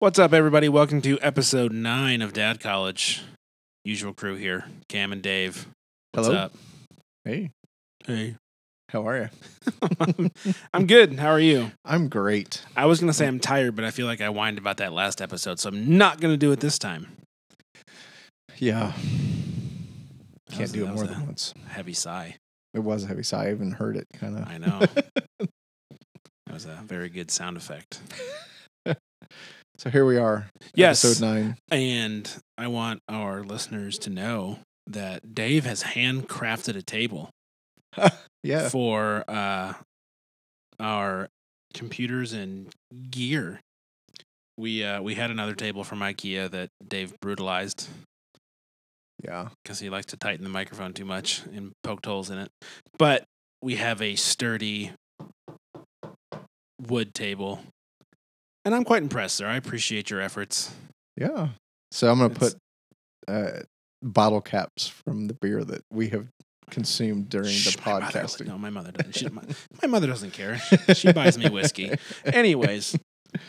What's up, everybody? Welcome to episode nine of Dad College. Usual crew here Cam and Dave. What's Hello. up? Hey, Hey. how are you? I'm good. How are you? I'm great. I was going to say I'm tired, but I feel like I whined about that last episode, so I'm not going to do it this time. Yeah. Can't was- do that it was more a than once. Heavy sigh. It was a heavy sigh. I even heard it kind of. I know. that was a very good sound effect. So here we are. Yes. Episode nine. And I want our listeners to know that Dave has handcrafted a table Yeah. for uh, our computers and gear. We uh, we had another table from IKEA that Dave brutalized Yeah. because he likes to tighten the microphone too much and poked holes in it. But we have a sturdy wood table, and I'm quite impressed, sir. I appreciate your efforts. Yeah. So I'm going to put uh, bottle caps from the beer that we have consumed during Shh, the my mother- podcasting. no, my mother doesn't. She, my, my mother doesn't care. She buys me whiskey. Anyways,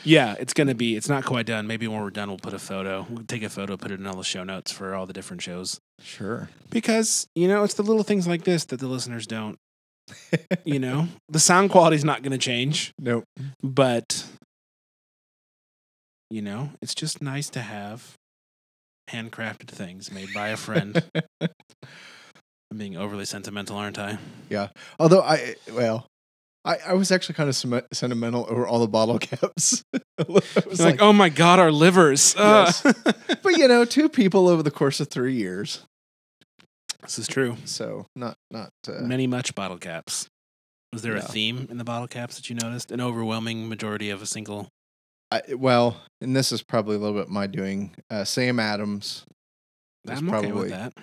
yeah, it's gonna be. It's not quite done. Maybe when we're done, we'll put a photo. We'll take a photo, put it in all the show notes for all the different shows. Sure. Because you know, it's the little things like this that the listeners don't. You know, the sound quality's not gonna change, Nope. but you know, it's just nice to have handcrafted things made by a friend. I'm being overly sentimental, aren't I? Yeah. Although I, well, I, I was actually kind of sem- sentimental over all the bottle caps. I was You're like, oh my god, our livers. Uh. but you know, two people over the course of three years. this is true. So not not uh, Many much bottle caps. Was there a theme in the bottle caps that you noticed? An overwhelming majority of a single. I, well, and this is probably a little bit my doing. Uh, Sam Adams was I'm okay probably with that.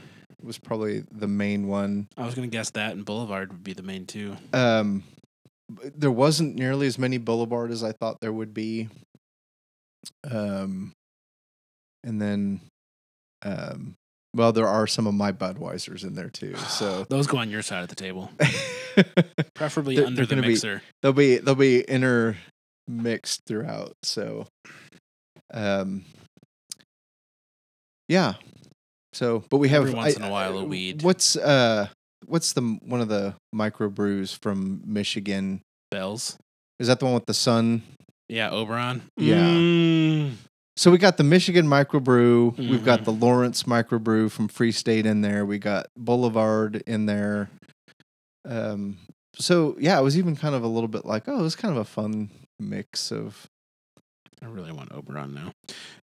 was probably the main one. I was going to guess that, and Boulevard would be the main two. Um, there wasn't nearly as many Boulevard as I thought there would be. Um, and then, um, well, there are some of my Budweisers in there too. So Those go on your side of the table, preferably They're- under they're the gonna be- mixer. they'll be they'll be intermixed throughout. So, um, yeah. So, but we have Every once I- in a while a I- weed. What's uh, what's the one of the microbrews from Michigan? Bells. Is that the one with the sun? Yeah, Oberon. Yeah. Mm. So we got the Michigan microbrew. We've got Mhm. the Lawrence microbrew from Free State in there. We got Boulevard in there. Um. So yeah, it was even kind of a little bit like, oh, it was kind of a fun mix of I really want Oberon now.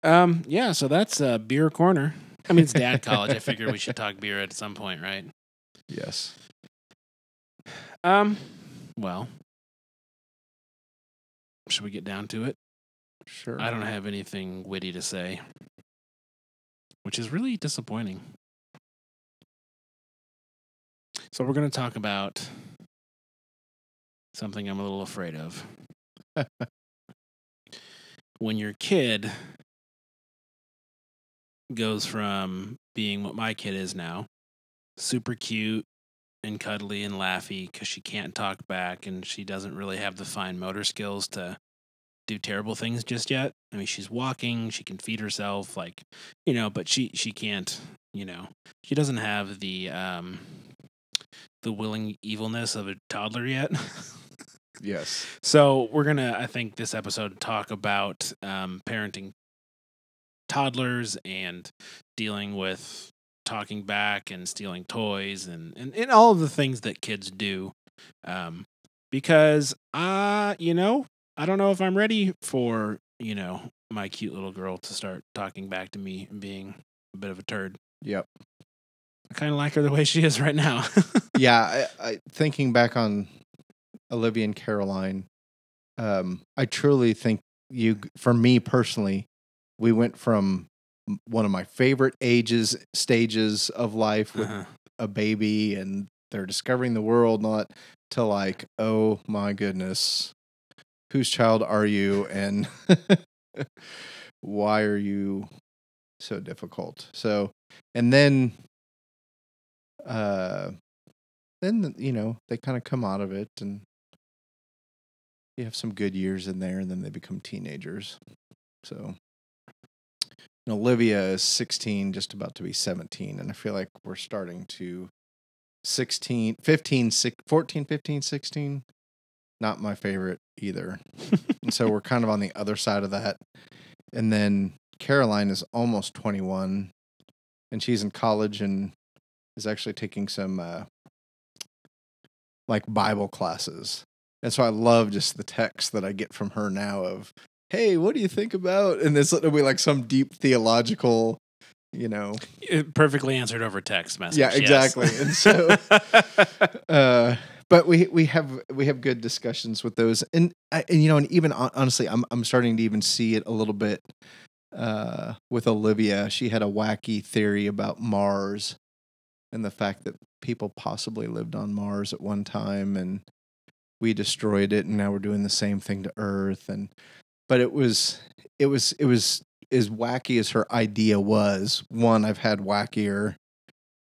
Um, yeah, so that's uh, beer corner. I mean, it's dad college. I figured we should talk beer at some point, right? yes. Um, well, should we get down to it? Sure. I don't have anything witty to say, which is really disappointing. So, we're going to talk about something I'm a little afraid of. When your kid goes from being what my kid is now, super cute and cuddly and laughy because she can't talk back and she doesn't really have the fine motor skills to do terrible things just yet. I mean, she's walking, she can feed herself, like you know, but she she can't, you know, she doesn't have the um the willing evilness of a toddler yet. Yes. so we're gonna, I think, this episode talk about um, parenting toddlers and dealing with talking back and stealing toys and, and, and all of the things that kids do. Um, because uh, you know, I don't know if I'm ready for, you know, my cute little girl to start talking back to me and being a bit of a turd. Yep. I kind of like her the way she is right now. yeah. I, I thinking back on Olivia and Caroline, um, I truly think you, for me personally, we went from one of my favorite ages stages of life with Uh-huh. a baby and they're discovering the world not to like, oh my goodness, whose child are you and why are you so difficult? So, and then, uh, then you know they kind of come out of it and you have some good years in there and then they become teenagers. So And Olivia is 16, just about to be 17. And I feel like we're starting to 16, 15, six- 14, 15, 16. Not my favorite either. and so we're kind of on the other side of that. And then Caroline is almost 21 and she's in college and is actually taking some uh, like Bible classes. And so I love just the text that I get from her now of, hey, what do you think about? And this will be like some deep theological, you know. It perfectly answered over text message. Yeah, yes. exactly. And so uh but we we have we have good discussions with those and, I, and you know and even honestly I'm I'm starting to even see it a little bit uh with Olivia she had a wacky theory about Mars and the fact that people possibly lived on Mars at one time and we destroyed it and now we're doing the same thing to Earth and but it was it was it was as wacky as her idea was. One I've had wackier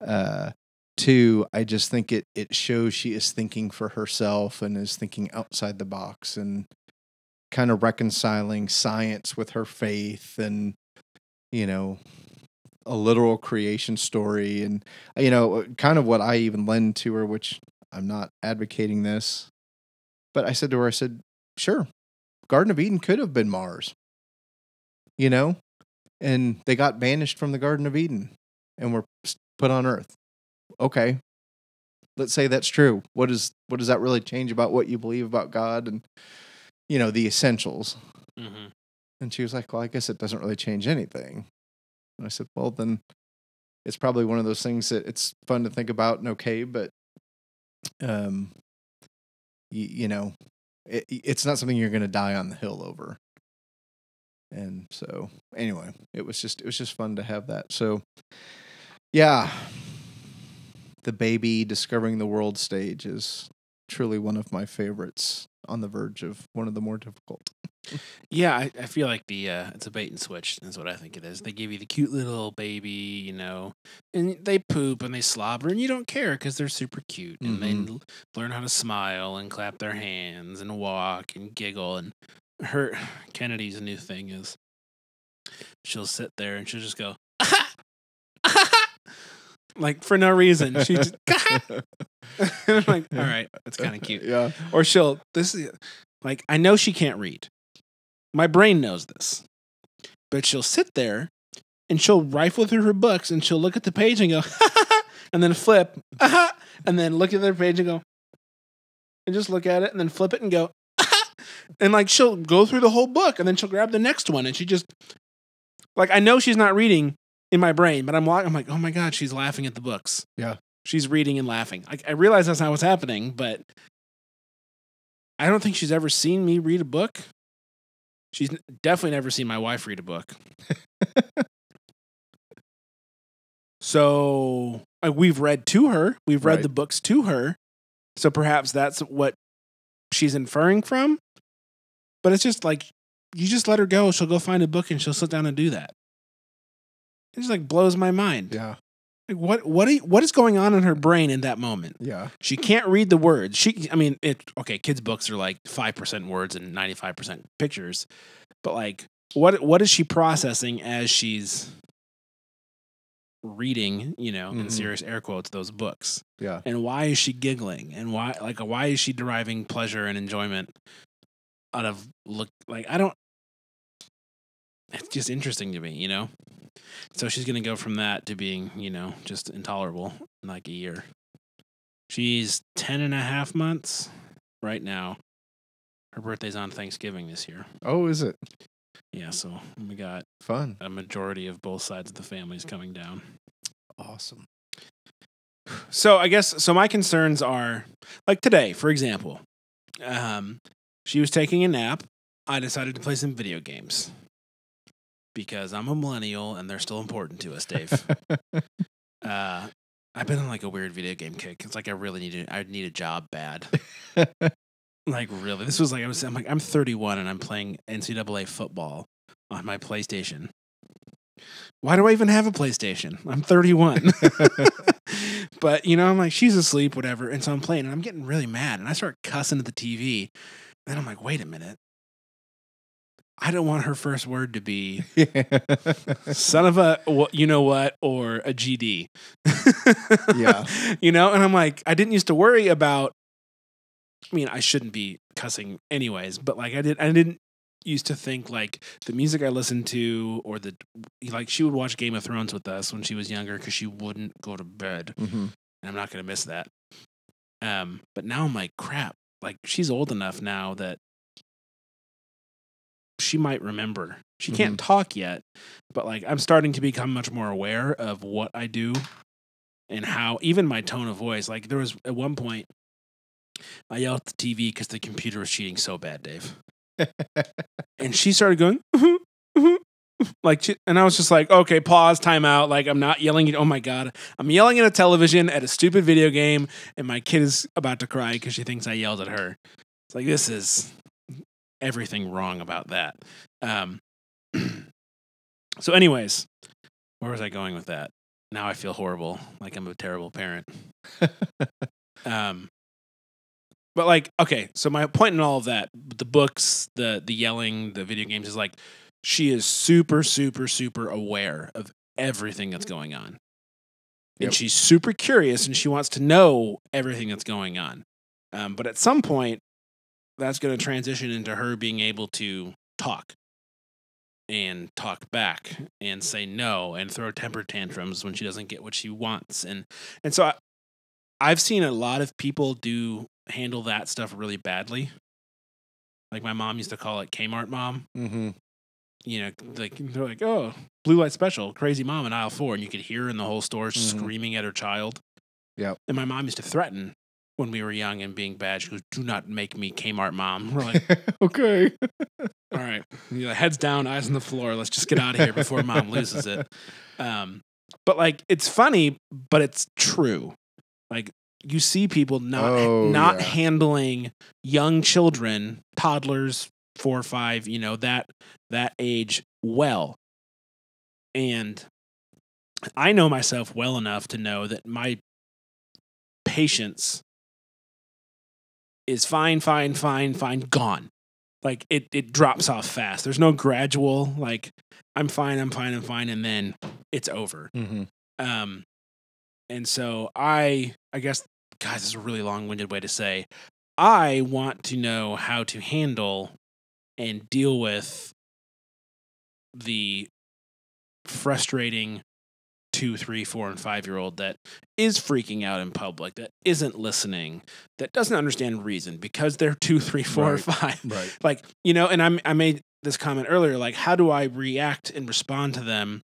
uh two i just think it it shows she is thinking for herself and is thinking outside the box and kind of reconciling science with her faith and you know a literal creation story. And you know kind of what i even lend to her which i'm not advocating this but i said to her i said sure. Garden of eden could have been mars. You know? And they got banished from the garden of eden and were put on earth. Okay. Let's say that's true. What is what does that really change about what you believe about god and you know the essentials? Mhm. and she was like well i guess it doesn't really change anything. And i said well then it's probably one of those things that it's fun to think about and okay but um you, you know it, it's not something you're going to die on the hill over. And so anyway it was just it was just fun to have that. So yeah the baby discovering the world stage is truly one of my favorites on the verge of one of the more difficult Yeah, I, I feel like the uh, it's a bait and switch. Is what I think it is. They give you the cute little baby, you know, and they poop and they slobber, and you don't care because they're super cute, and they Mhm. l- learn how to smile and clap their hands and walk and giggle. And her Kennedy's new thing is she'll sit there and she'll just go like for no reason. She just and I'm like, all right, that's kind of cute. yeah Or she'll this is like I know she can't read. My brain knows this. But she'll sit there and she'll rifle through her books and she'll look at the page and go and then flip and then look at the page and go and just look at it and then flip it and go and like she'll go through the whole book and then she'll grab the next one and she just like I know she's not reading in my brain, but I'm I'm like, oh my god, she's laughing at the books. Yeah. she's reading and laughing. I, I realize that's not what's happening, but I don't think she's ever seen me read a book. She's definitely never seen my wife read a book. so uh, we've read to her. We've read Right. the books to her. So perhaps that's what she's inferring from. But it's just like you just let her go. She'll go find a book and she'll sit down and do that. It just like blows my mind. yeah Like what what are you- what is going on in her brain in that moment? yeah She can't read the words. She I mean it okay, kids books are like 5% words and 95% pictures. But like what what is she processing as she's reading, you know, in Mhm. serious air quotes those books? yeah And why is she giggling? And why like why is she deriving pleasure and enjoyment out of look like I don't it's just interesting to me, you know? So she's gonna go from that to being, you know, just intolerable in like a year. She's 10 and a half months right now. Her birthday's on Thanksgiving this year. oh is it Yeah, so we got fun a majority of both sides of the families coming down. awesome So I guess so. My concerns are like today, for example. Um, she was taking a nap. I decided to play some video games because I'm a millennial and they're still important to us, Dave. uh, I've been on like a weird video game kick. It's like I really need a, I need a job bad. like really, this was like I was. I'm like I'm 31 and I'm playing NCAA football on my PlayStation. Why do I even have a PlayStation? I'm 31. but you know, I'm like, she's asleep, whatever. And so I'm playing and I'm getting really mad. And I start cussing at the TV. And I'm like, wait a minute. I don't want her first word to be son of a wha- you know what or a GD. Yeah. You know, and I'm like I didn't used to worry about I mean, I shouldn't be cussing anyways, but like I did I didn't used to think like the music I listened to or the like she would watch Game of Thrones with us when she was younger cuz she wouldn't go to bed. hmm And I'm not going to miss that. Um but now I'm like crap. Like she's old enough now that she might remember. She can't talk yet, but like I'm starting to become much more aware of what I do and how even my tone of voice. Like there was at one point I yelled at the TV because the computer was cheating so bad, Dave. and she started going, "Mhm, mhm," like, she, and I was just like, okay, pause, time out. Like, I'm not yelling at, oh my God, I'm yelling at a television at a stupid video game, and my kid is about to cry because she thinks I yelled at her. It's like, this is everything wrong about that. Um, so, anyways, where was I going with that? Now I feel horrible, like I'm a terrible parent. Um, but like, okay, so my point in all of that, the books, the the yelling, the video games is like she is super, super, super aware of everything that's going on. Yep. And she's super curious and she wants to know everything that's going on. Um, but at some point, that's going to transition into her being able to talk and talk back and say no and throw temper tantrums when she doesn't get what she wants. And and so I, I've seen a lot of people do handle that stuff really badly. Like my mom used to call it Kmart mom. hmm You know, like they're like, oh, blue light special, crazy mom in aisle four, and you could hear her in the whole store Mhm. screaming at her child. Yep. And my mom used to threaten when we were young and being bad. She goes, "Do not make me Kmart mom." We're like, okay. all right, you know, heads down, eyes on the floor. Let's just get out of here before mom loses it. Um, but like, it's funny, but it's true. Like, you see people not Oh, not yeah. handling young children, toddlers, four or five, you know that that age well, and I know myself well enough to know that my patience is fine, fine, fine, fine, gone. Like it, it drops off fast. There's no gradual like I'm fine, I'm fine, I'm fine, and then it's over. hmm Um, and so I, I guess, guys, this is a really long-winded way to say, I want to know how to handle and deal with the frustrating two, three, four, and five-year-old that is freaking out in public, that isn't listening, that doesn't understand reason because they're two, three, four, or Right. five Right. like you know and I'm, i made this comment earlier like how do i react and respond to them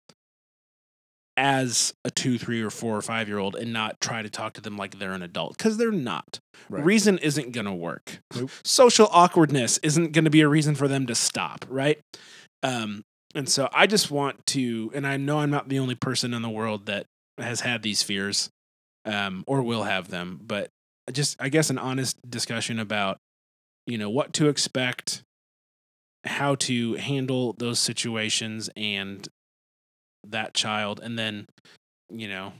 as a two three or four or five year old and not try to talk to them like they're an adult because they're not Right. reason isn't going to work Nope. social awkwardness isn't going to be a reason for them to stop right um and so i just want to and i know i'm not the only person in the world that has had these fears um or will have them but just i guess an honest discussion about you know what to expect how to handle those situations and that child and then you know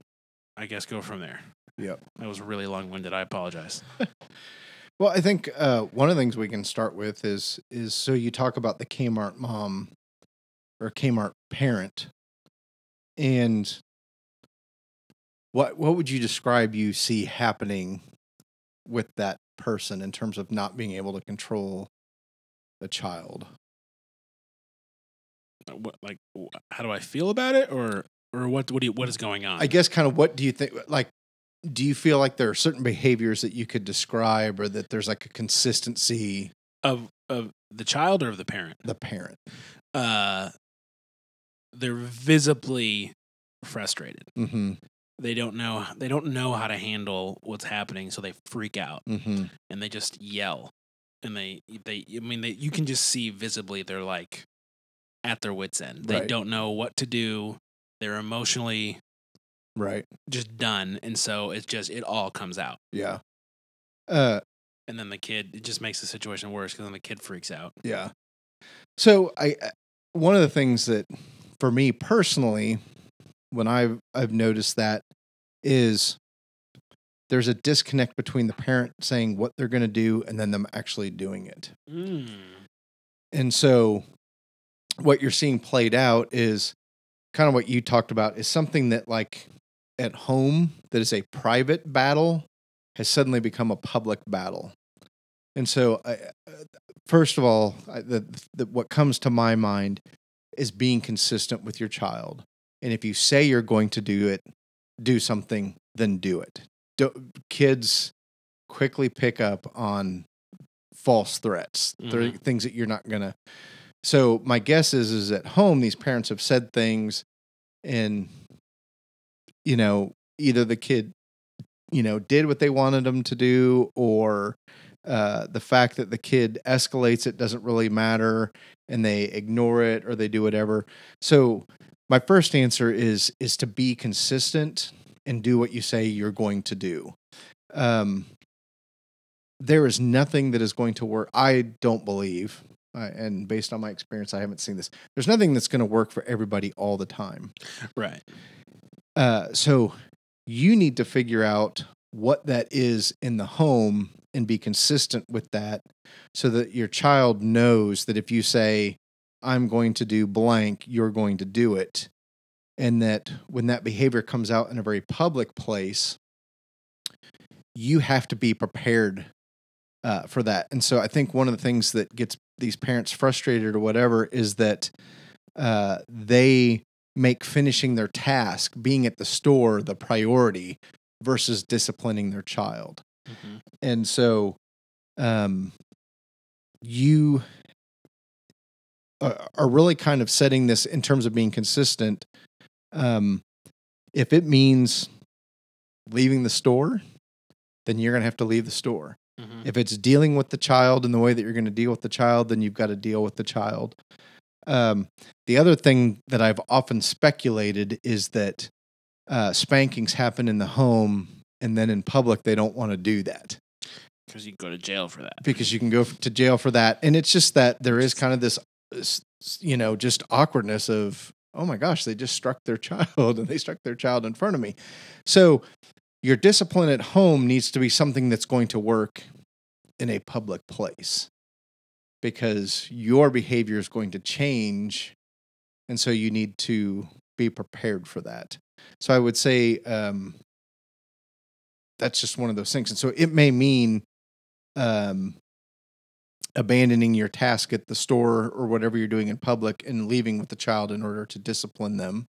i guess go from there. Yep. that was really long-winded. I apologize. Well, I think uh, one of the things we can start with is is so you talk about the Kmart mom or Kmart parent, and what what would you describe you see happening with that person in terms of not being able to control the child? what, like how do i feel about it or or what what do you, what is going on? I guess kind of what do you think like do you feel like there are certain behaviors that you could describe or that there's like a consistency of of the child or of the parent? The parent. Uh they're visibly frustrated. Mm-hmm. They don't know they don't know how to handle what's happening so they freak out. Mm-hmm. And they just yell. And they they i mean they you can just see visibly they're like at their wits end. They Right. don't know what to do. They're emotionally right. just done. And so it's just it all comes out. Yeah. Uh and then the kid it just makes the situation worse because then the kid freaks out. Yeah. So I I- one of the things that for me personally when I've I've noticed that is there's a disconnect between the parent saying what they're going to do and then them actually doing it. mm. And so what you're seeing played out is kind of what you talked about is something that like at home that is a private battle has suddenly become a public battle. And so, I, uh, first of all, I, the, the, what comes to my mind is being consistent with your child. And if you say you're going to do it, do something, then do it. Do, kids quickly pick up on false threats, mm things that you're not going to. So my guess is, is at home, these parents have said things and, you know, either the kid, you know, did what they wanted them to do or uh, the fact that the kid escalates it doesn't really matter and they ignore it or they do whatever. So my first answer is is to be consistent and do what you say you're going to do. Um, there is nothing that is going to work. I don't believe, uh, and based on my experience, I haven't seen this. There's nothing that's going to work for everybody all the time. Right. Uh, so you need to figure out what that is in the home and be consistent with that so that your child knows that if you say, I'm going to do blank, you're going to do it. And that when that behavior comes out in a very public place, you have to be prepared uh, for that. And so I think one of the things that gets these parents frustrated or whatever is that uh, they make finishing their task, being at the store, the priority versus disciplining their child. Mm-hmm. And so um, you are really kind of setting this in terms of being consistent. Um, if it means leaving the store, then you're going to have to leave the store. Mm-hmm. If it's dealing with the child in the way that you're going to deal with the child, then you've got to deal with the child. Um, the other thing that I've often speculated is that uh, spankings happen in the home and then in public they don't want to do that because you go to jail for that. Because you can go to jail for that, and it's just that there is kind of this, you know, just awkwardness of oh my gosh, they just struck their child and they struck their child in front of me. So your discipline at home needs to be something that's going to work in a public place because your behavior is going to change. And so you need to be prepared for that. So I would say um, that's just one of those things. And so it may mean um, abandoning your task at the store or whatever you're doing in public and leaving with the child in order to discipline them.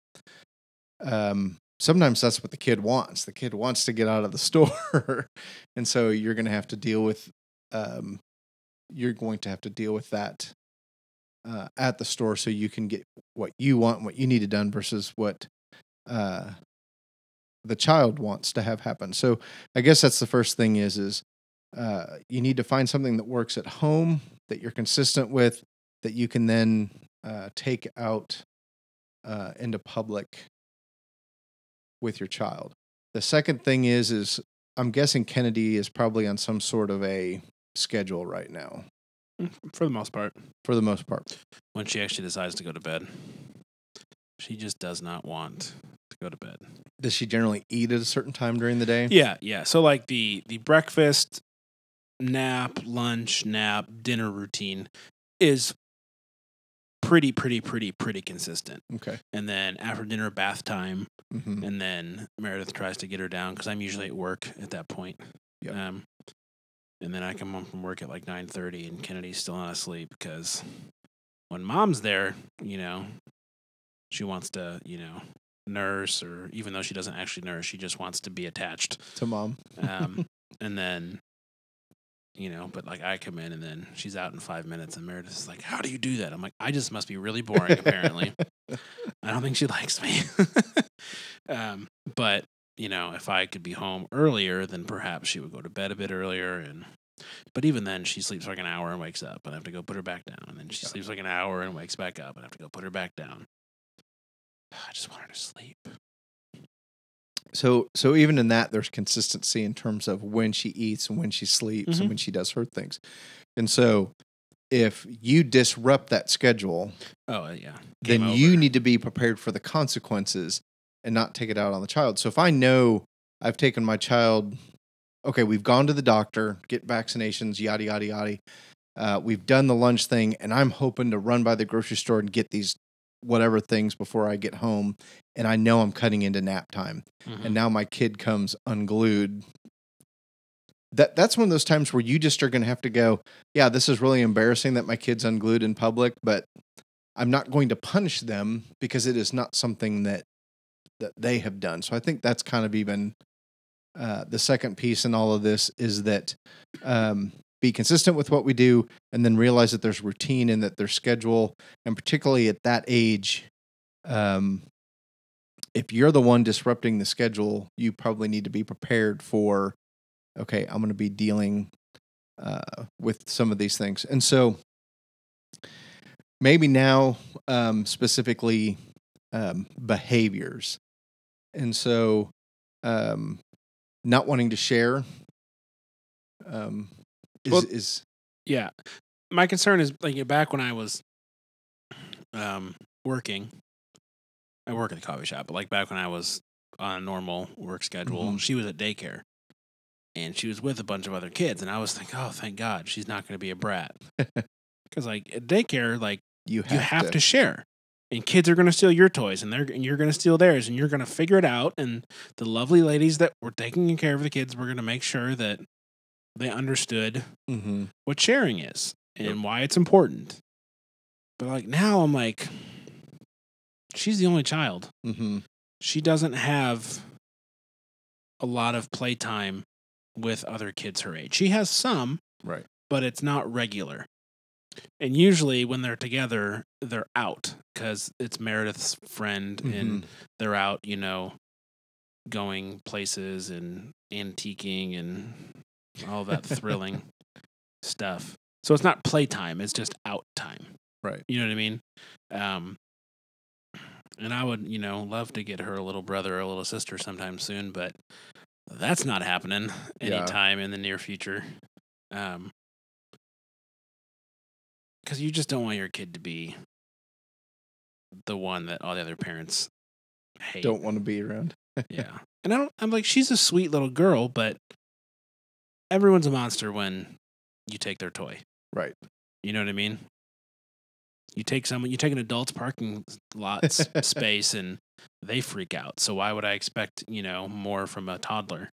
Um, sometimes that's what the kid wants. The kid wants to get out of the store. and so you're going to have to deal with, um, you're going to have to deal with that uh, at the store so you can get what you want, what you need to done versus what uh, the child wants to have happen. So I guess that's the first thing is, is uh, you need to find something that works at home that you're consistent with that you can then uh, take out uh, into public with your child. The second thing is is I'm guessing Kennedy is probably on some sort of a schedule right now. Mm, for the most part. For the most part. When she actually decides to go to bed. She just does not want to go to bed. Does she generally eat at a certain time during the day? Yeah, yeah. So like the the breakfast, nap, lunch, nap, dinner routine is pretty, pretty, pretty, pretty consistent. Okay. And then after dinner, bath time, mm-hmm. and then Meredith tries to get her down because I'm usually at work at that point. Yeah. Um, and then I come home from work at like 9:30, and Kennedy's still not asleep because when mom's there, you know, she wants to, you know, nurse, or even though she doesn't actually nurse, she just wants to be attached to mom. um, and then you know, but like I come in and then she's out in five minutes, and Meredith is like, "How do you do that?" I'm like, "I just must be really boring, apparently. I don't think she likes me." um, but you know, if I could be home earlier, then perhaps she would go to bed a bit earlier, and but even then, she sleeps like an hour and wakes up, and I have to go put her back down, and then she sleeps like an hour and wakes back up, and I have to go put her back down. I just want her to sleep. So so even in that there's consistency in terms of when she eats and when she sleeps mm-hmm. and when she does her things. And so if you disrupt that schedule, oh yeah, Game then over. you need to be prepared for the consequences and not take it out on the child. So if I know I've taken my child, okay, we've gone to the doctor, get vaccinations, yada yada yada. Uh, we've done the lunch thing, and I'm hoping to run by the grocery store and get these whatever things before I get home. And I know I'm cutting into nap time. Mhm. And now my kid comes unglued. That that's one of those times where you just are going to have to go. Yeah, this is really embarrassing that my kid's unglued in public, but I'm not going to punish them because it is not something that that they have done. So I think that's kind of even uh, the second piece in all of this is that um, be consistent with what we do, and then realize that there's routine and that there's schedule, and particularly at that age, um, if you're the one disrupting the schedule, you probably need to be prepared for, okay, I'm going to be dealing uh, with some of these things, and so maybe now um, specifically um, behaviors, and so um, not wanting to share um, is Well- is Yeah. My concern is like back when I was um working. I work at the coffee shop, but like back when I was on a normal work schedule, Mhm. she was at daycare. And she was with a bunch of other kids and I was thinking, "Oh, thank God, she's not going to be a brat." Cuz like at daycare like you have, you have to. share. And kids are going to steal your toys and they're and you're going to steal theirs and you're going to figure it out and the lovely ladies that were taking care of the kids were going to make sure that they understood Mhm. what sharing is and Yep. why it's important. But like now I'm like she's the only child. Mhm. She doesn't have a lot of playtime with other kids her age. She has some, Right. but it's not regular. And usually when they're together, they're out cuz it's Meredith's friend and Mhm. they're out, you know, going places and antiquing and all that thrilling stuff. So it's not playtime, it's just out time. Right. You know what I mean? Um and I would, you know, love to get her a little brother or a little sister sometime soon, but that's not happening Yeah. anytime in the near future. Um cuz you just don't want your kid to be the one that all the other parents hate. Don't want to be around. Yeah. And I don't I'm like she's a sweet little girl, but everyone's a monster when you take their toy. Right. You know what I mean? You take someone you take an adult's parking lot space and they freak out. So why would I expect, you know, more from a toddler?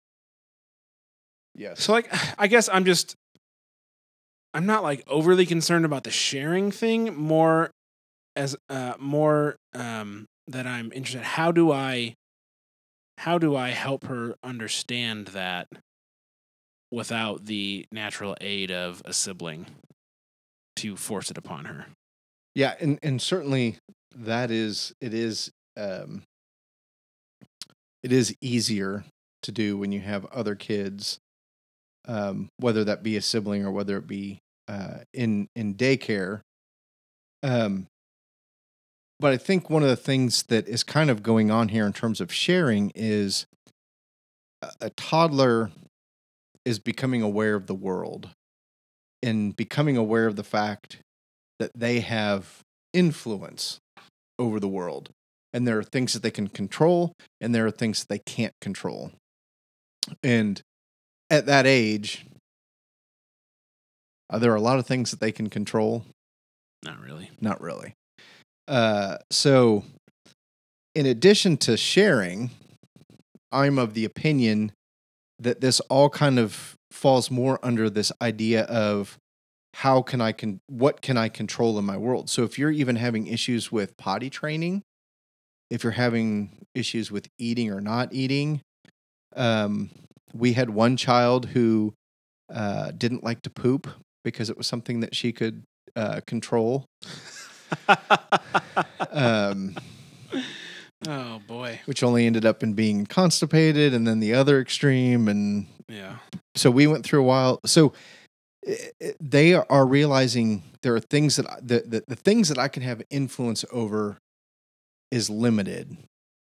Yes. So like I guess I'm just I'm not like overly concerned about the sharing thing, more as uh more um that I'm interested how do I how do I help her understand that without the natural aid of a sibling to force it upon her? Yeah, and and certainly that is it is um it is easier to do when you have other kids um whether that be a sibling or whether it be uh in in daycare um but I think one of the things that is kind of going on here in terms of sharing is a, a toddler is becoming aware of the world and becoming aware of the fact that they have influence over the world. And there are things that they can control, and there are things that they can't control. And at that age, are there a lot of things that they can control? Not really. Not really. Uh, so, in addition to sharing, I'm of the opinion that this all kind of falls more under this idea of how can I can what can I control in my world. So if you're even having issues with potty training, if you're having issues with eating or not eating, um, we had one child who uh, didn't like to poop because it was something that she could uh, control. Um, oh boy. which only ended up in being constipated and then the other extreme and Yeah. so we went through a while so they are realizing there are things that I- the, the the things that I can have influence over is limited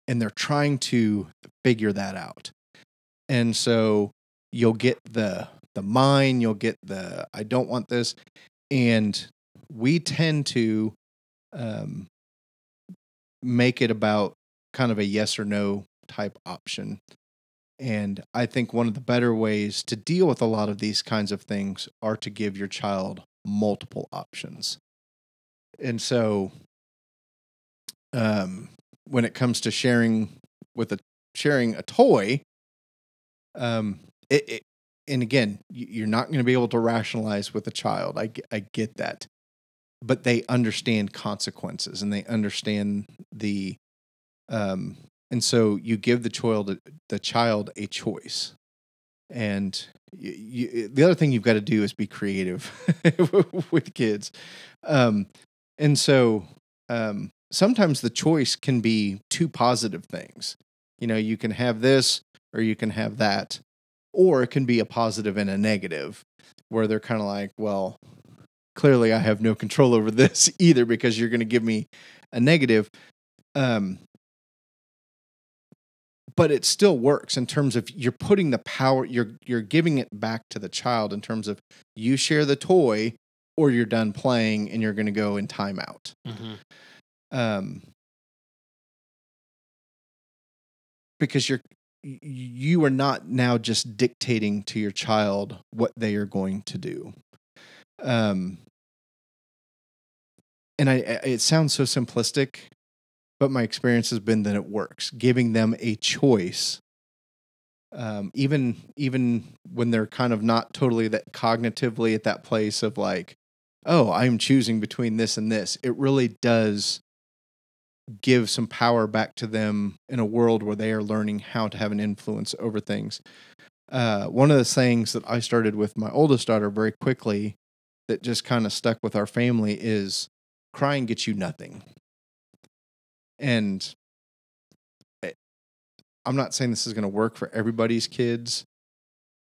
and they're trying to figure that out and so you'll get the the mine you'll get the I don't want this and we tend to um make it about kind of a yes or no type option. And I think one of the better ways to deal with a lot of these kinds of things are to give your child multiple options. And so um when it comes to sharing with a sharing a toy um it, it and again you're not going to be able to rationalize with a child. I, I get that. But they understand consequences and they understand the um and so you give the child the child a choice. And you, you, the other thing you've got to do is be creative with kids. Um and so um sometimes the choice can be two positive things. You know you can have this or you can have that or it can be a positive and a negative where they're kind of like well clearly i have no control over this either because you're going to give me a negative. Um but it still works in terms of you're putting the power you're you're giving it back to the child in terms of you share the toy or you're done playing and you're going to go in timeout Mm-hmm. um because you're you are not now just dictating to your child what they are going to do um and i I- it sounds so simplistic but my experience has been that it works giving them a choice um even even when they're kind of not totally that cognitively at that place of like oh i'm choosing between this and this it really does give some power back to them in a world where they are learning how to have an influence over things. Uh, one of the things that I started with my oldest daughter very quickly that just kind of stuck with our family is crying gets you nothing. And I- I'm not saying this is going to work for everybody's kids,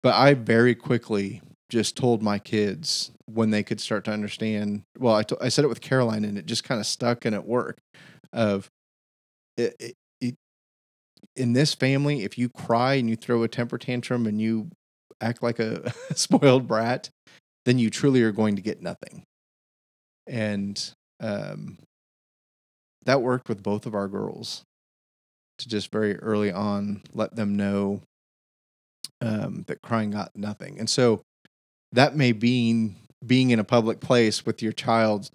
but I very quickly just told my kids when they could start to understand. Well, I, t- I said it with Caroline and it just kind of stuck and it worked of it, it, it, in this family, if you cry and you throw a temper tantrum and you act like a spoiled brat, then you truly are going to get nothing. And um, that worked with both of our girls to just very early on let them know um, that crying got nothing. And so that may be being in a public place with your child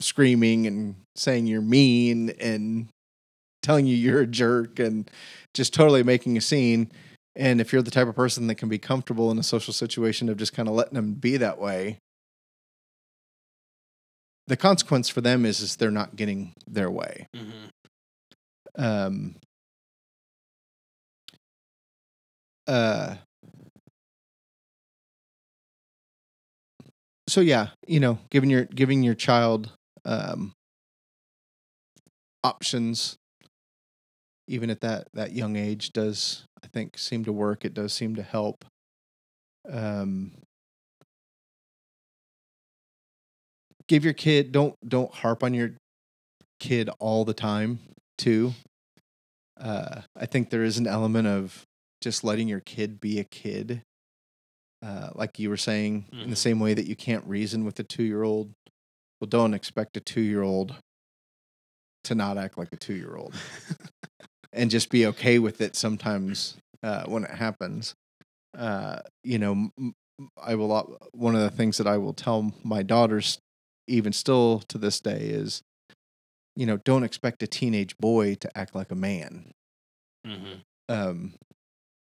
screaming and saying you're mean and telling you you're a jerk and just totally making a scene. And if you're the type of person that can be comfortable in a social situation of just kind of letting them be that way, the consequence for them is, is they're not getting their way. Mm-hmm. Um, uh, so yeah, you know, giving your giving your child um, options, even at that that young age, does I think seem to work. It does seem to help. Um, give your kid don't don't harp on your kid all the time too. Uh, I think there is an element of just letting your kid be a kid. Uh, like you were saying, in the Mhm. same way that you can't reason with a two year old. Well, don't expect a two year old to not act like a two year old and just be okay with it sometimes uh, when it happens. Uh, you know, I will, one of the things that I will tell my daughters, even still to this day, is, you know, don't expect a teenage boy to act like a man. Mm-hmm. um,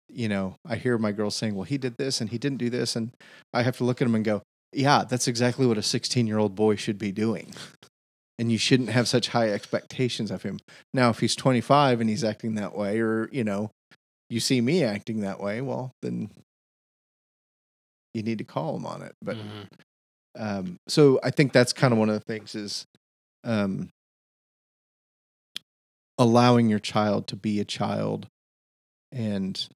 you know, I hear my girls saying, "Well, he did this and he didn't do this," and I have to look at them and go, "Yeah, that's exactly what a 16 year old boy should be doing." And you shouldn't have such high expectations of him. Now, if he's 25 and he's acting that way, or you know, you see me acting that way, well, then you need to call him on it. But mm-hmm. Um, so I think that's kind of one of the things is um, allowing your child to be a child and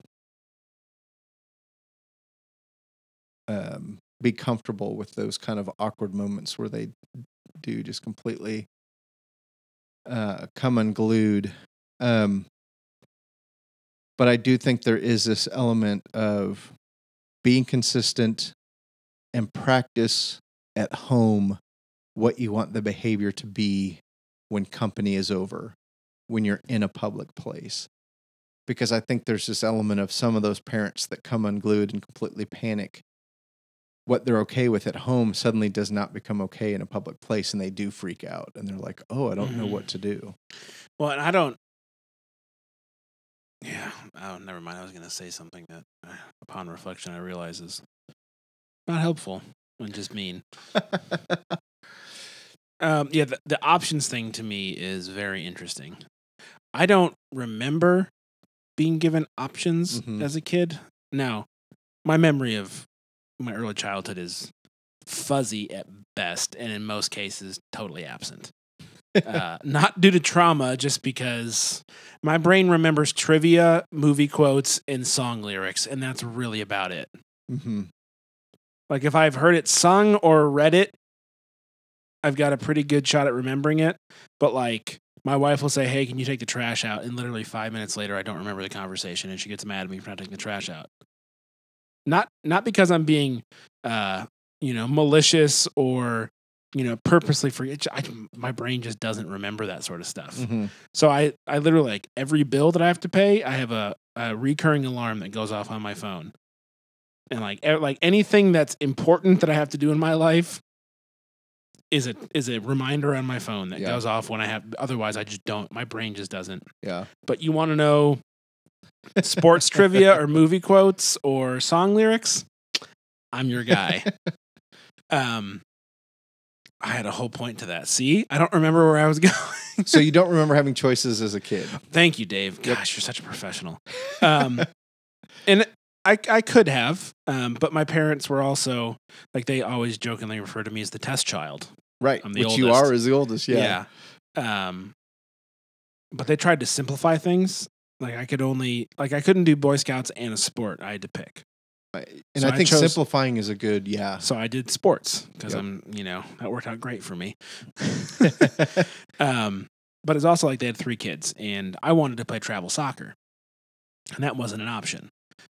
um, be comfortable with those kind of awkward moments where they do just completely uh, come unglued. Um, but I do think there is this element of being consistent and practice at home what you want the behavior to be when company is over, when you're in a public place. Because I think there's this element of some of those parents that come unglued and completely panic what they're okay with at home suddenly does not become okay in a public place and they do freak out and they're like, "Oh, I don't know Mhm. what to do." Well, and I don't. Yeah. Oh, never mind. I was going to say something that, uh, upon reflection, I realize is not helpful and just mean. Um, yeah, the, the options thing to me is very interesting. I don't remember being given options Mhm. as a kid. Now, my memory of my early childhood is fuzzy at best, and in most cases, totally absent. uh, not due to trauma, just because my brain remembers trivia, movie quotes, and song lyrics, and that's really about it. hmm Like if I've heard it sung or read it, I've got a pretty good shot at remembering it. But like my wife will say, "Hey, can you take the trash out?" And literally five minutes later, I don't remember the conversation, and she gets mad at me for not taking the trash out. Not not because I'm being, uh, you know, malicious or you know purposely forget. I, my brain just doesn't remember that sort of stuff. hmm So I, I literally like every bill that I have to pay, I have a, a recurring alarm that goes off on my phone. And like like anything that's important that I have to do in my life is a is a reminder on my phone that Yeah. goes off when I have otherwise I just don't my brain just doesn't. Yeah. But you want to know sports trivia or movie quotes or song lyrics? I'm your guy. um I had a whole point to that. See? I don't remember where I was going. so you don't remember having choices as a kid? Thank you, Dave. Yep. Gosh, you're such a professional. Um, and I, I could have, um, but my parents were also like they always jokingly refer to me as the test child. Right. I'm the Which you are as the oldest. Yeah. Yeah. Um, but they tried to simplify things. Like I could only like I couldn't do Boy Scouts and a sport. I had to pick. And So I I think chose- simplifying is a good, yeah. So I did sports because Yep. I'm you know that worked out great for me. Um, but it's also like they had three kids, and I wanted to play travel soccer, and that wasn't an option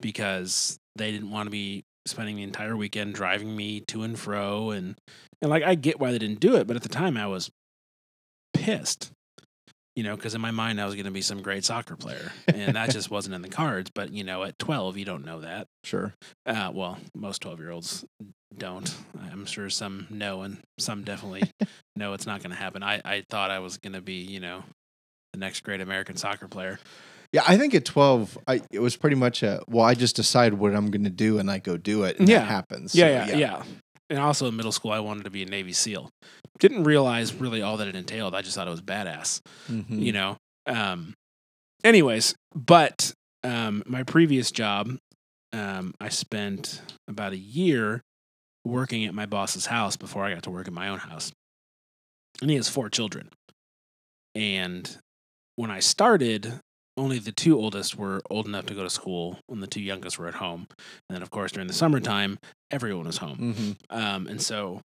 because they didn't want to be spending the entire weekend driving me to and fro, and and like I get why they didn't do it, but at the time I was pissed, you know, because in my mind I was going to be some great soccer player, and that just wasn't in the cards. But you know, at twelve, you don't know that. Sure. Uh, well, most 12 year olds don't. I'm sure some know, and some definitely know it's not going to happen. I, I thought I was going to be, you know, the next great American soccer player. Yeah, I think at 12, I it was pretty much a, well, I just decide what I'm going to do and I go do it. And Yeah. that happens. yeah, So, yeah, yeah, And also in middle school, I wanted to be a Navy SEAL. Didn't realize really all that it entailed. I just thought it was badass, Mhm. you know. Um, anyways, but um, my previous job, um, I spent about a year working at my boss's house before I got to work at my own house. And he has four children. And when I started, only the two oldest were old enough to go to school, and the two youngest were at home. And then, of course, during the summertime, everyone was home. Mhm. Um, and so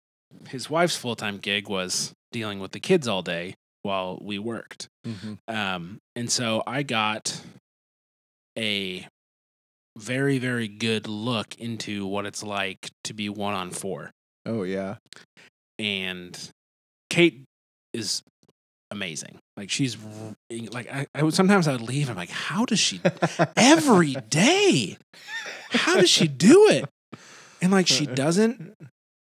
his wife's full time gig was dealing with the kids all day while we worked. Mhm. Um, and so I got a very, very good look into what it's like to be one on four. Oh, yeah. And Kate is amazing. Like she's like I, I would sometimes I would leave. I'm like, how does she every day? How does she do it? And like she doesn't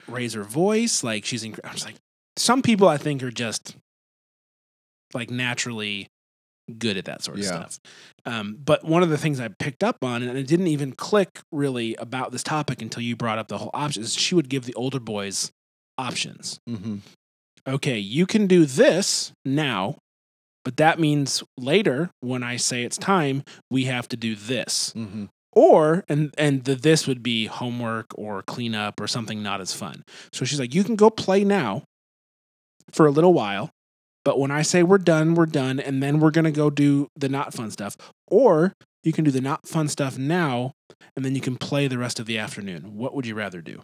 raise her voice. Like she's. Inc- I'm just like some people I think are just like naturally good at that sort of Yeah. stuff. Um, but one of the things I picked up on, and it didn't even click really about this topic until you brought up the whole options. She would give the older boys options. hmm Okay, you can do this now, but that means later when I say it's time, we have to do this hmm or and and the this would be homework or cleanup or something not as fun. So she's like, you can go play now for a little while, but when I say we're done, we're done, and then we're gonna go do the not fun stuff. Or you can do the not fun stuff now, and then you can play the rest of the afternoon. What would you rather do?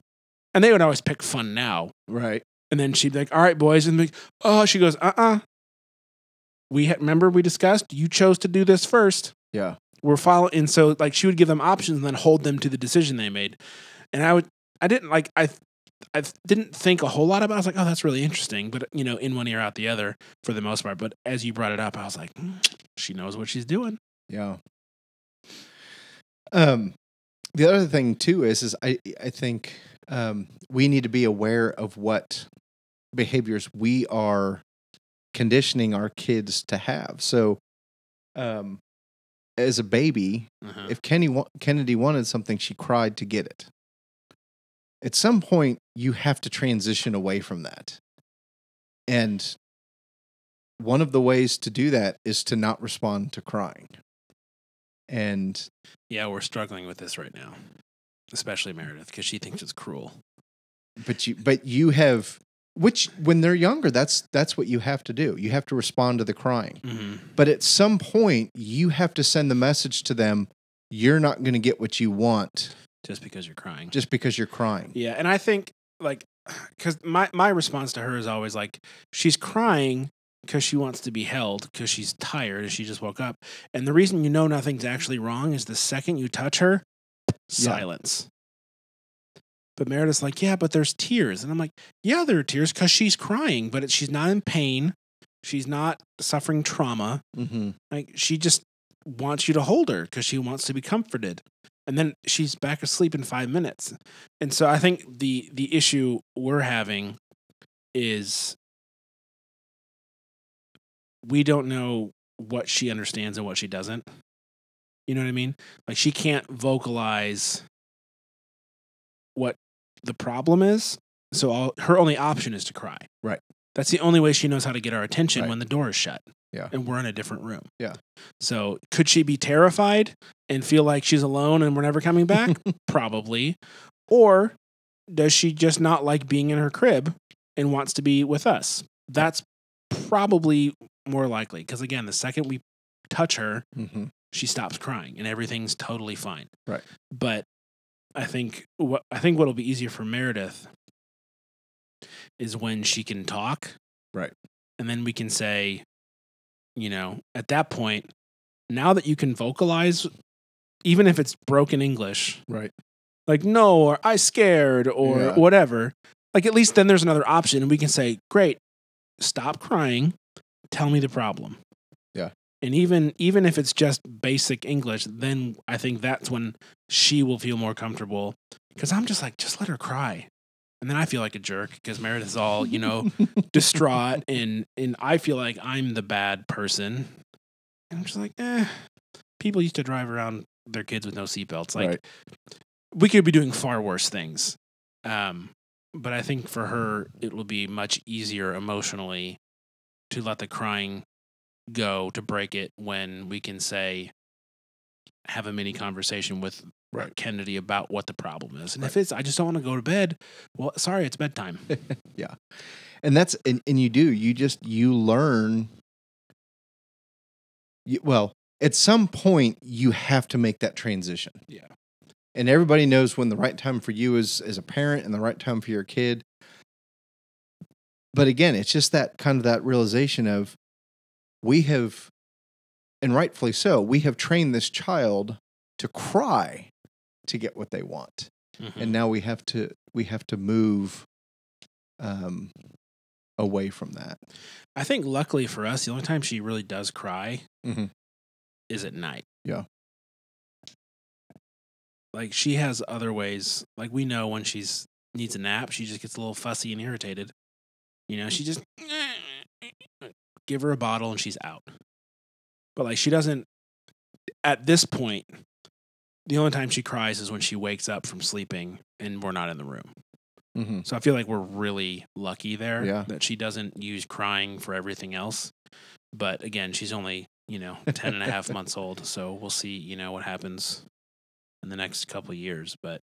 And they would always pick fun now. Right. And then she'd be like, all right, boys. And be like, oh, she goes, uh uh We had, remember we discussed you chose to do this first Yeah. we're following and so like she would give them options and then hold them to the decision they made and i would i didn't like i i didn't think a whole lot about it. i was like oh that's really interesting but you know in one ear out the other for the most part but as you brought it up i was like "Hmm, she knows what she's doing Yeah. Um, the other thing too is, is I, I think um, we need to be aware of what behaviors we are conditioning our kids to have. So, um, as a baby, Uh-huh. if Kenny wa- Kennedy wanted something, she cried to get it. At some point, you have to transition away from that. And one of the ways to do that is to not respond to crying. And yeah, we're struggling with this right now, especially Meredith because she thinks it's cruel. but you but you have which when they're younger that's that's what you have to do. You have to respond to the crying. Mm-hmm. But at some point, you have to send the message to them you're not going to get what you want Just because you're crying. just because you're crying. Yeah, and I think like because my my response to her is always like she's crying because she wants to be held because she's tired and she just woke up. And the reason you know nothing's actually wrong is the second you touch her, silence. But Meredith's like, yeah, but there's tears, and I'm like, yeah, there are tears because she's crying, but it, she's not in pain. She's not suffering trauma. Mm-hmm. Like she just wants you to hold her because she wants to be comforted. And then she's back asleep in five minutes. And so I think the the issue we're having is we don't know what she understands and what she doesn't. You know what I mean? Like she can't vocalize what the problem is. So all, her only option is to cry. Right. That's the only way she knows how to get our attention Right. when the door is shut. Yeah. And we're in a different room. Yeah. So could she be terrified and feel like she's alone and we're never coming back? Probably. Or does she just not like being in her crib and wants to be with us? That's probably more likely because again, the second we touch her, Mm-hmm. she stops crying and everything's totally fine. Right. But I think what I think what'll be easier for Meredith is when she can talk. Right. And then we can say, you know, at that point, now that you can vocalize, even if it's broken English, Right. like no or I scared or Yeah. whatever, like at least then there's another option and we can say, great, stop crying, tell me the problem. And even even if it's just basic English, then I think that's when she will feel more comfortable because I'm just like, just let her cry. And then I feel like a jerk because meredith is all, you know, distraught and and I feel like I'm the bad person. And I'm just like, eh. People used to drive around their kids with no seatbelts. Like right. we could be doing far worse things. Um, but I think for her, it will be much easier emotionally to let the crying go to break it when we can say, have a mini mm. conversation with Right. Kennedy about what the problem is. And if it's, I just don't want to go to bed, well, sorry, it's bedtime. Yeah. And that's and, and you do you just you learn you, well at some point you have to make that transition Yeah. and everybody knows when the right time for you is as a parent and the right time for your kid but again it's just that kind of that realization of we have and rightfully so we have trained this child to cry to get what they want Mhm. and now we have to we have to move um away from that I think luckily for us, the only time she really does cry Mhm. is at night. Yeah. Like she has other ways. Like we know when she's needs a nap, she just gets a little fussy and irritated. You know, she just give her a bottle and she's out. But like she doesn't at this point the only time she cries is when she wakes up from sleeping and we're not in the room. mm-hmm. So I feel like we're really lucky there Yeah. that she doesn't use crying for everything else. But again, she's only, you know, 10 and a half months old. So we'll see, you know, what happens in the next couple of years. But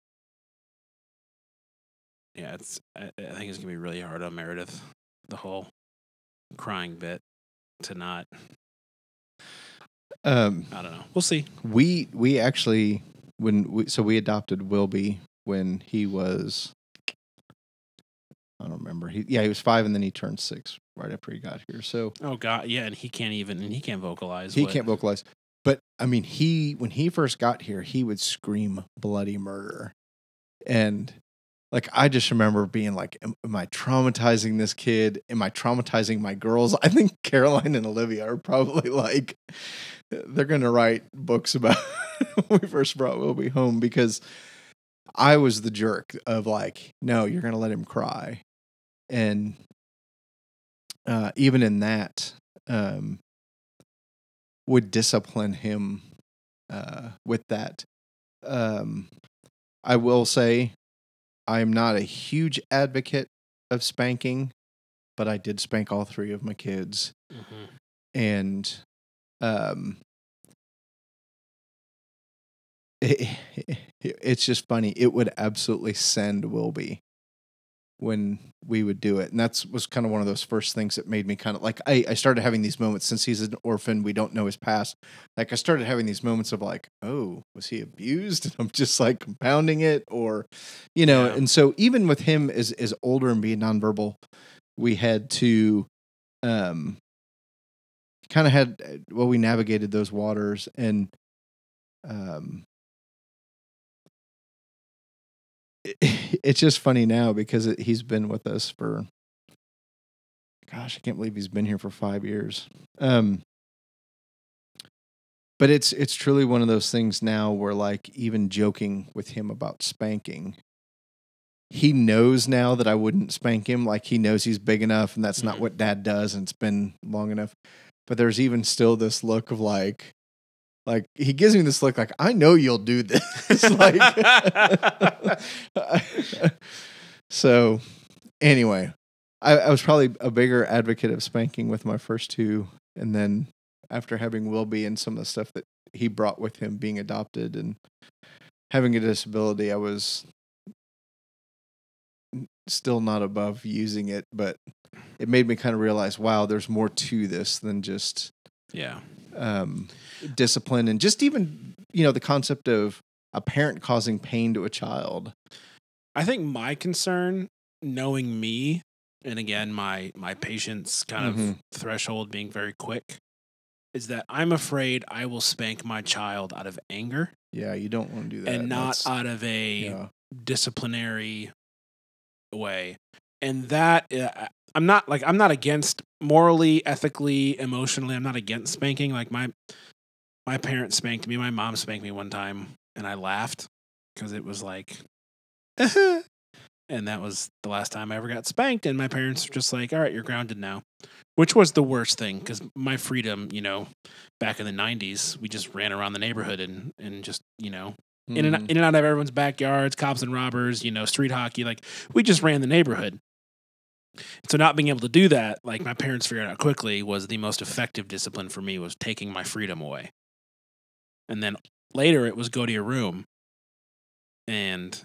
yeah, it's, I, I think it's going to be really hard on Meredith, the whole crying bit to not, um I don't know. We'll see. we we actually when we so we adopted Wilby when he was I don't remember. He yeah, he was 5 and then he turned 6 right after he got here. So Oh, God. Yeah. And he can't even, and he can't vocalize. he what- can't vocalize. But I mean, he when he first got here, he would scream bloody murder, and like I just remember being like, "Am, am I traumatizing this kid? Am I traumatizing my girls?" I think Caroline and Olivia are probably like they're going to write books about when we first brought Wilby home because I was the jerk of like, no, you're gonna let him cry, and uh, even in that, um, would discipline him uh, with that. Um, I will say, I'm not a huge advocate of spanking, but I did spank all three of my kids, Mhm. and um, it, it's just funny. It would absolutely send Wilby when we would do it, and that's was kind of one of those first things that made me kind of like I, I started having these moments since he's an orphan. We don't know his past. Like I started having these moments of like, oh, was he abused? And I'm just like compounding it, or you know. Yeah. And so even with him as as older and being nonverbal, we had to um kind of had uh, well we navigated those waters and um it's just funny now because it, he's been with us for gosh i can't believe he's been here for five years um but it's it's truly one of those things now where like even joking with him about spanking he knows now that I wouldn't spank him. Like he knows he's big enough and that's not Mhm. what dad does and it's been long enough. But there's even still this look of like, like he gives me this look like, I know you'll do this. like, so anyway, I, I was probably a bigger advocate of spanking with my first two. And then after having Wilby and some of the stuff that he brought with him being adopted and having a disability, I was still not above using it, but it made me kind of realize, wow, there's more to this than just yeah. Um, discipline and just even you know the concept of a parent causing pain to a child. I think my concern, knowing me, and again my my patience kind Mhm. of threshold being very quick, is that I'm afraid I will spank my child out of anger Yeah, you don't want to do that, and not That's- out of a yeah, disciplinary way. And that uh, I'm not like I'm not against morally, ethically, emotionally. I'm not against spanking. Like my my parents spanked me. My mom spanked me one time, and I laughed because it was like, and that was the last time I ever got spanked. And my parents were just like, "All right, you're grounded now," which was the worst thing because my freedom, you know, back in the '90s, we just ran around the neighborhood and and just you know in and Mhm. in and out of everyone's backyards, cops and robbers, you know, street hockey. Like we just ran the neighborhood. So not being able to do that, like my parents figured out quickly, was the most effective discipline for me was taking my freedom away. And then later it was go to your room and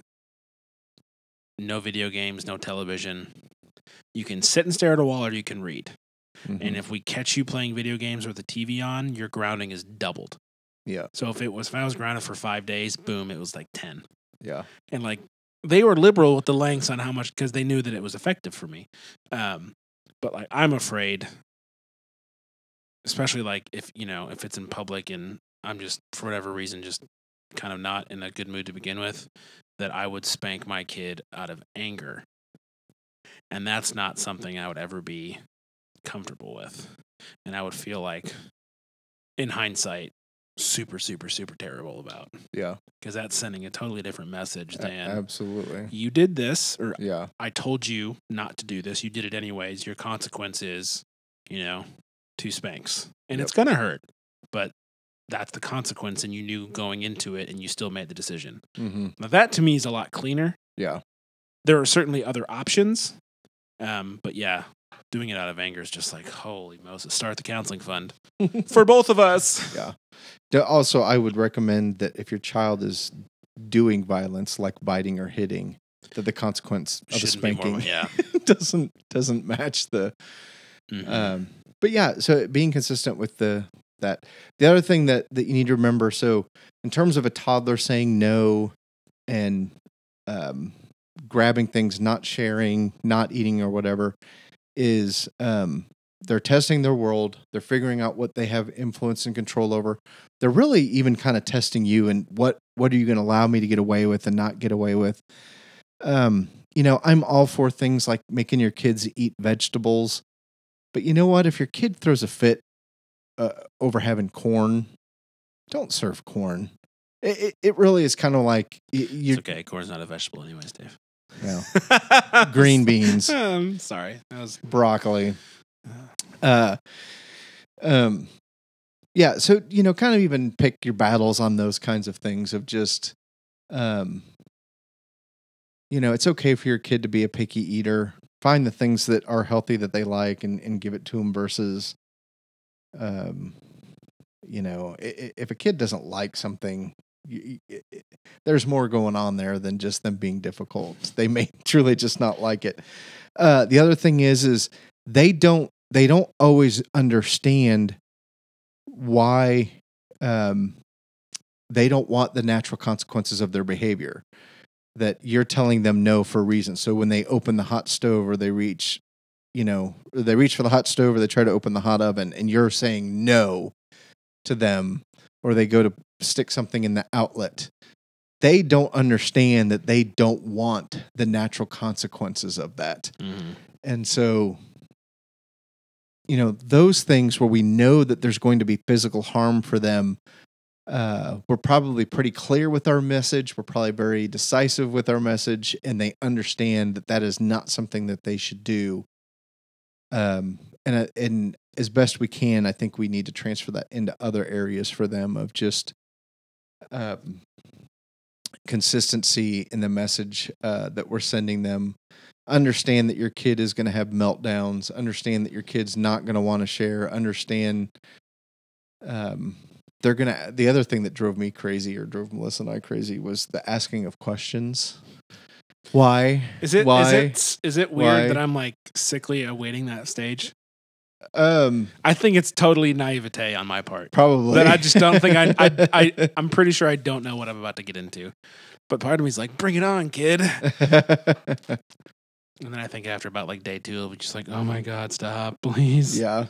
no video games, no television. You can sit and stare at a wall or you can read. Mhm. And if we catch you playing video games with the TV on, your grounding is doubled. yeah, So if it was if I was grounded for five days, boom, it was like ten. yeah, and like they were liberal with the lengths on how much because they knew that it was effective for me. Um but like i'm afraid especially like if you know if it's in public and i'm just for whatever reason just kind of not in a good mood to begin with that i would spank my kid out of anger. And that's not something i would ever be comfortable with. And i would feel like in hindsight super super super terrible about yeah, because that's sending a totally different message a- than absolutely, you did this or yeah, I told you not to do this. You did it anyways. Your consequence is, you know, two spanks. And Yep. it's to hurt, but that's the consequence. And you knew going into it and you still made the decision. hmm Now, that to me is a lot cleaner. yeah, There are certainly other options. Um, but yeah, doing it out of anger is just like, holy Moses, start the counseling fund for both of us. yeah. Also, I would recommend that if your child is doing violence, like biting or hitting, that the consequence of a Shouldn't be more- spanking yeah. doesn't doesn't match the Mhm. Um, but yeah, so being consistent with the that the other thing that that you need to remember. So in terms of a toddler saying no and um, grabbing things, not sharing, not eating or whatever, is um, they're testing their world. They're figuring out what they have influence and control over. They're really even kind of testing you and what what are you going to allow me to get away with and not get away with. Um, you know, I'm all for things like making your kids eat vegetables. But you know what? If your kid throws a fit uh, over having corn, don't serve corn. It, it, it really is kind of like you It's okay. Corn's not a vegetable, anyways, Dave. Green beans, Um, sorry, that was. broccoli. Uh, um, yeah. So you know, kind of even pick your battles on those kinds of things of just, um, you know, it's okay for your kid to be a picky eater. Find the things that are healthy that they like and and give it to them versus, um, you know, if a kid doesn't like something. You, you- i- there's more going on there than just them being difficult. They may truly just not like it. Uh, the other thing is, is they don't they don't always understand why um, they don't want the natural consequences of their behavior. That you're telling them no for a reason. So when they open the hot stove or they reach, you know, they reach for the hot stove or they try to open the hot oven, and you're saying no to them, or they go to stick something in the outlet. They don't understand that they don't want the natural consequences of that. Mhm. And so, you know, those things where we know that there's going to be physical harm for them, uh, we're probably pretty clear with our message. We're probably very decisive with our message, and they understand that that is not something that they should do. Um, and uh, and as best we can, I think we need to transfer that into other areas for them of just um, consistency in the message uh, that we're sending them understand that your kid is going to have meltdowns understand that your kid's not going to want to share understand um they're going to the other thing that drove me crazy or drove melissa and i crazy was the asking of questions why Is it Why? is it is it weird Why? that I'm like sickly awaiting that stage? Um I think it's totally naivete on my part. probably But I just don't think I, I, I, I'm pretty sure I don't know what I'm about to get into. But part of me's like, bring it on, kid. And then I think after about like day two, it'll be just like, oh my God, stop, please. yeah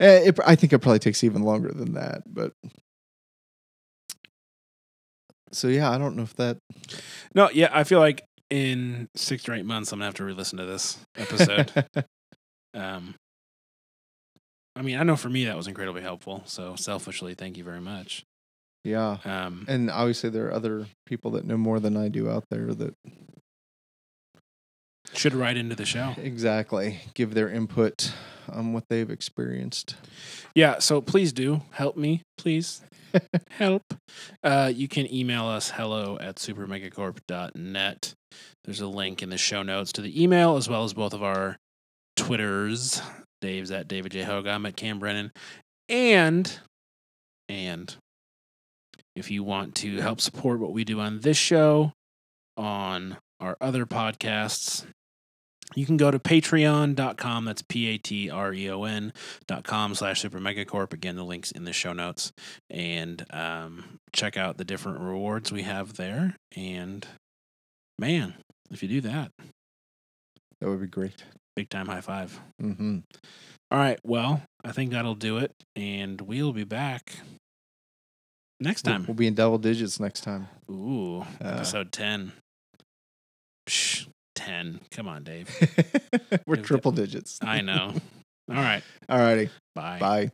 Eh, it, i think it probably takes even longer than that but so yeah i don't know if that No, yeah, I feel like in six or eight months, I'm going to have to re listen to this episode. um, I mean, I know for me that was incredibly helpful. So selfishly, thank you very much. yeah Um, and obviously there are other people that know more than I do out there that should write into the show. exactly give their input on what they've experienced. Yeah, so please do help me, please. help. Uh, you can email us hello at supermegacorp.net. There's a link in the show notes to the email as well as both of our Twitters. Dave's at David J. Hogue. I'm at Cam Brennan. And, and if you want to help support what we do on this show, on our other podcasts, you can go to patreon.com. That's P A T R E O N dot com slash super megacorp again the links in the show notes and um, check out the different rewards we have there and man if you do that That would be great. Big time high five. Hmm all right well i think that'll do it and we'll be back next We'll, time. we'll be in double digits next time. ooh Uh, episode 10 Psh, 10 come on dave. We're triple digits. i know. All right. All righty. bye. Bye.